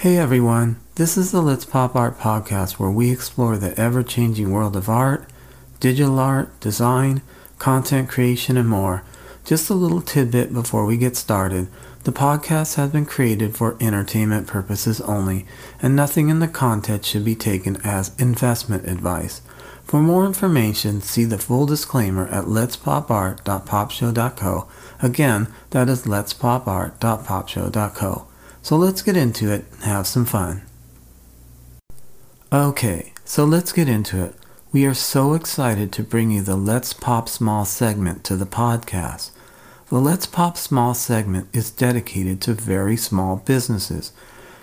Hey everyone, this is the Let's Pop Art podcast where we explore the ever changing world of art, digital art, design, content creation, and more. Just a little tidbit before we get started. The podcast has been created for entertainment purposes only, and nothing in the content should be taken as investment advice. For more information, see the full disclaimer at letspopart.popshow.co. Again, that is letspopart.popshow.co. So let's get into it and have some fun. Okay, so let's get into it. We are so excited to bring you the Let's Pop Small segment to the podcast. The Let's Pop Small segment is dedicated to very small businesses.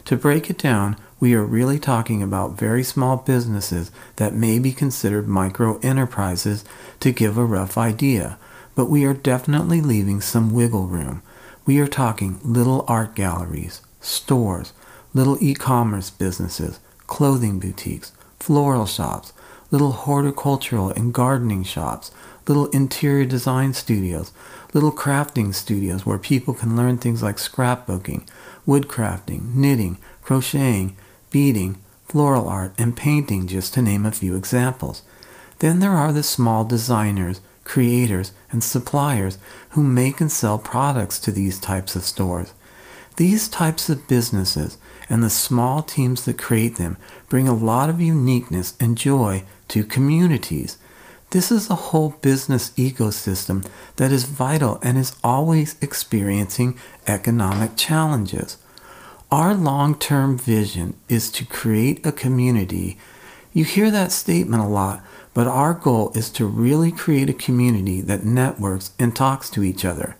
To break it down, we are really talking about very small businesses that may be considered micro enterprises to give a rough idea, but we are definitely leaving some wiggle room. We are talking little art galleries, stores, little e-commerce businesses, clothing boutiques, floral shops, little horticultural and gardening shops, little interior design studios, little crafting studios where people can learn things like scrapbooking, woodcrafting, knitting, crocheting, beading, floral art, and painting, just to name a few examples. Then there are the small designers, creators, and suppliers who make and sell products to these types of stores. These types of businesses and the small teams that create them bring a lot of uniqueness and joy to communities. This is a whole business ecosystem that is vital and is always experiencing economic challenges. Our long term vision is to create a community. You hear that statement a lot, but our goal is to really create a community that networks and talks to each other.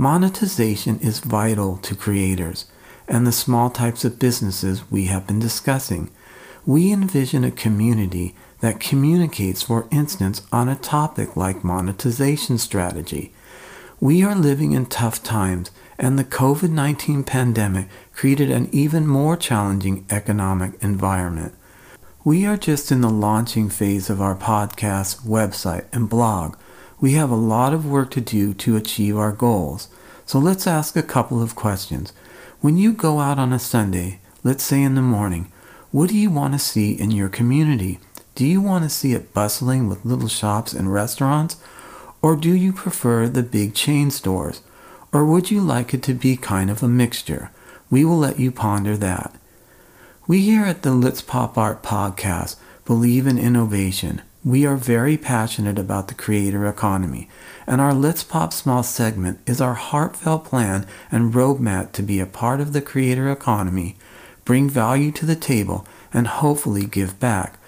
Monetization is vital to creators and the small types of businesses we have been discussing. We envision a community that communicates, for instance, on a topic like monetization strategy. We are living in tough times, and the COVID 19 pandemic created an even more challenging economic environment. We are just in the launching phase of our podcast, website, and blog we have a lot of work to do to achieve our goals. So let's ask a couple of questions. When you go out on a Sunday, let's say in the morning, what do you want to see in your community? Do you want to see it bustling with little shops and restaurants? Or do you prefer the big chain stores? Or would you like it to be kind of a mixture? We will let you ponder that. We here at the Let's Pop Art podcast believe in innovation. We are very passionate about the creator economy, and our Let's Pop Small segment is our heartfelt plan and roadmap to be a part of the creator economy, bring value to the table, and hopefully give back.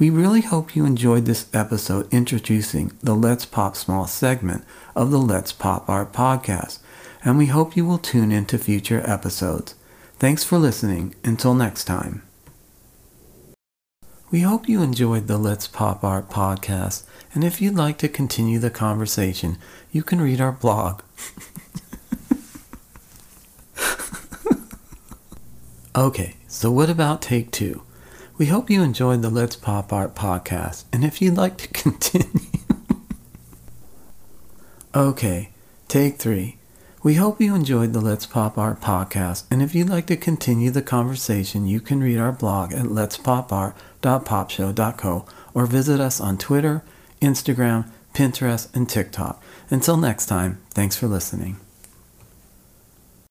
We really hope you enjoyed this episode introducing the Let's Pop Small segment of the Let's Pop Art podcast, and we hope you will tune in to future episodes. Thanks for listening. Until next time. We hope you enjoyed the Let's Pop Art podcast, and if you'd like to continue the conversation, you can read our blog. okay, so what about take two? We hope you enjoyed the Let's Pop Art podcast, and if you'd like to continue. okay, take three. We hope you enjoyed the Let's Pop Art podcast, and if you'd like to continue the conversation, you can read our blog at letspopart.popshow.co or visit us on Twitter, Instagram, Pinterest, and TikTok. Until next time, thanks for listening.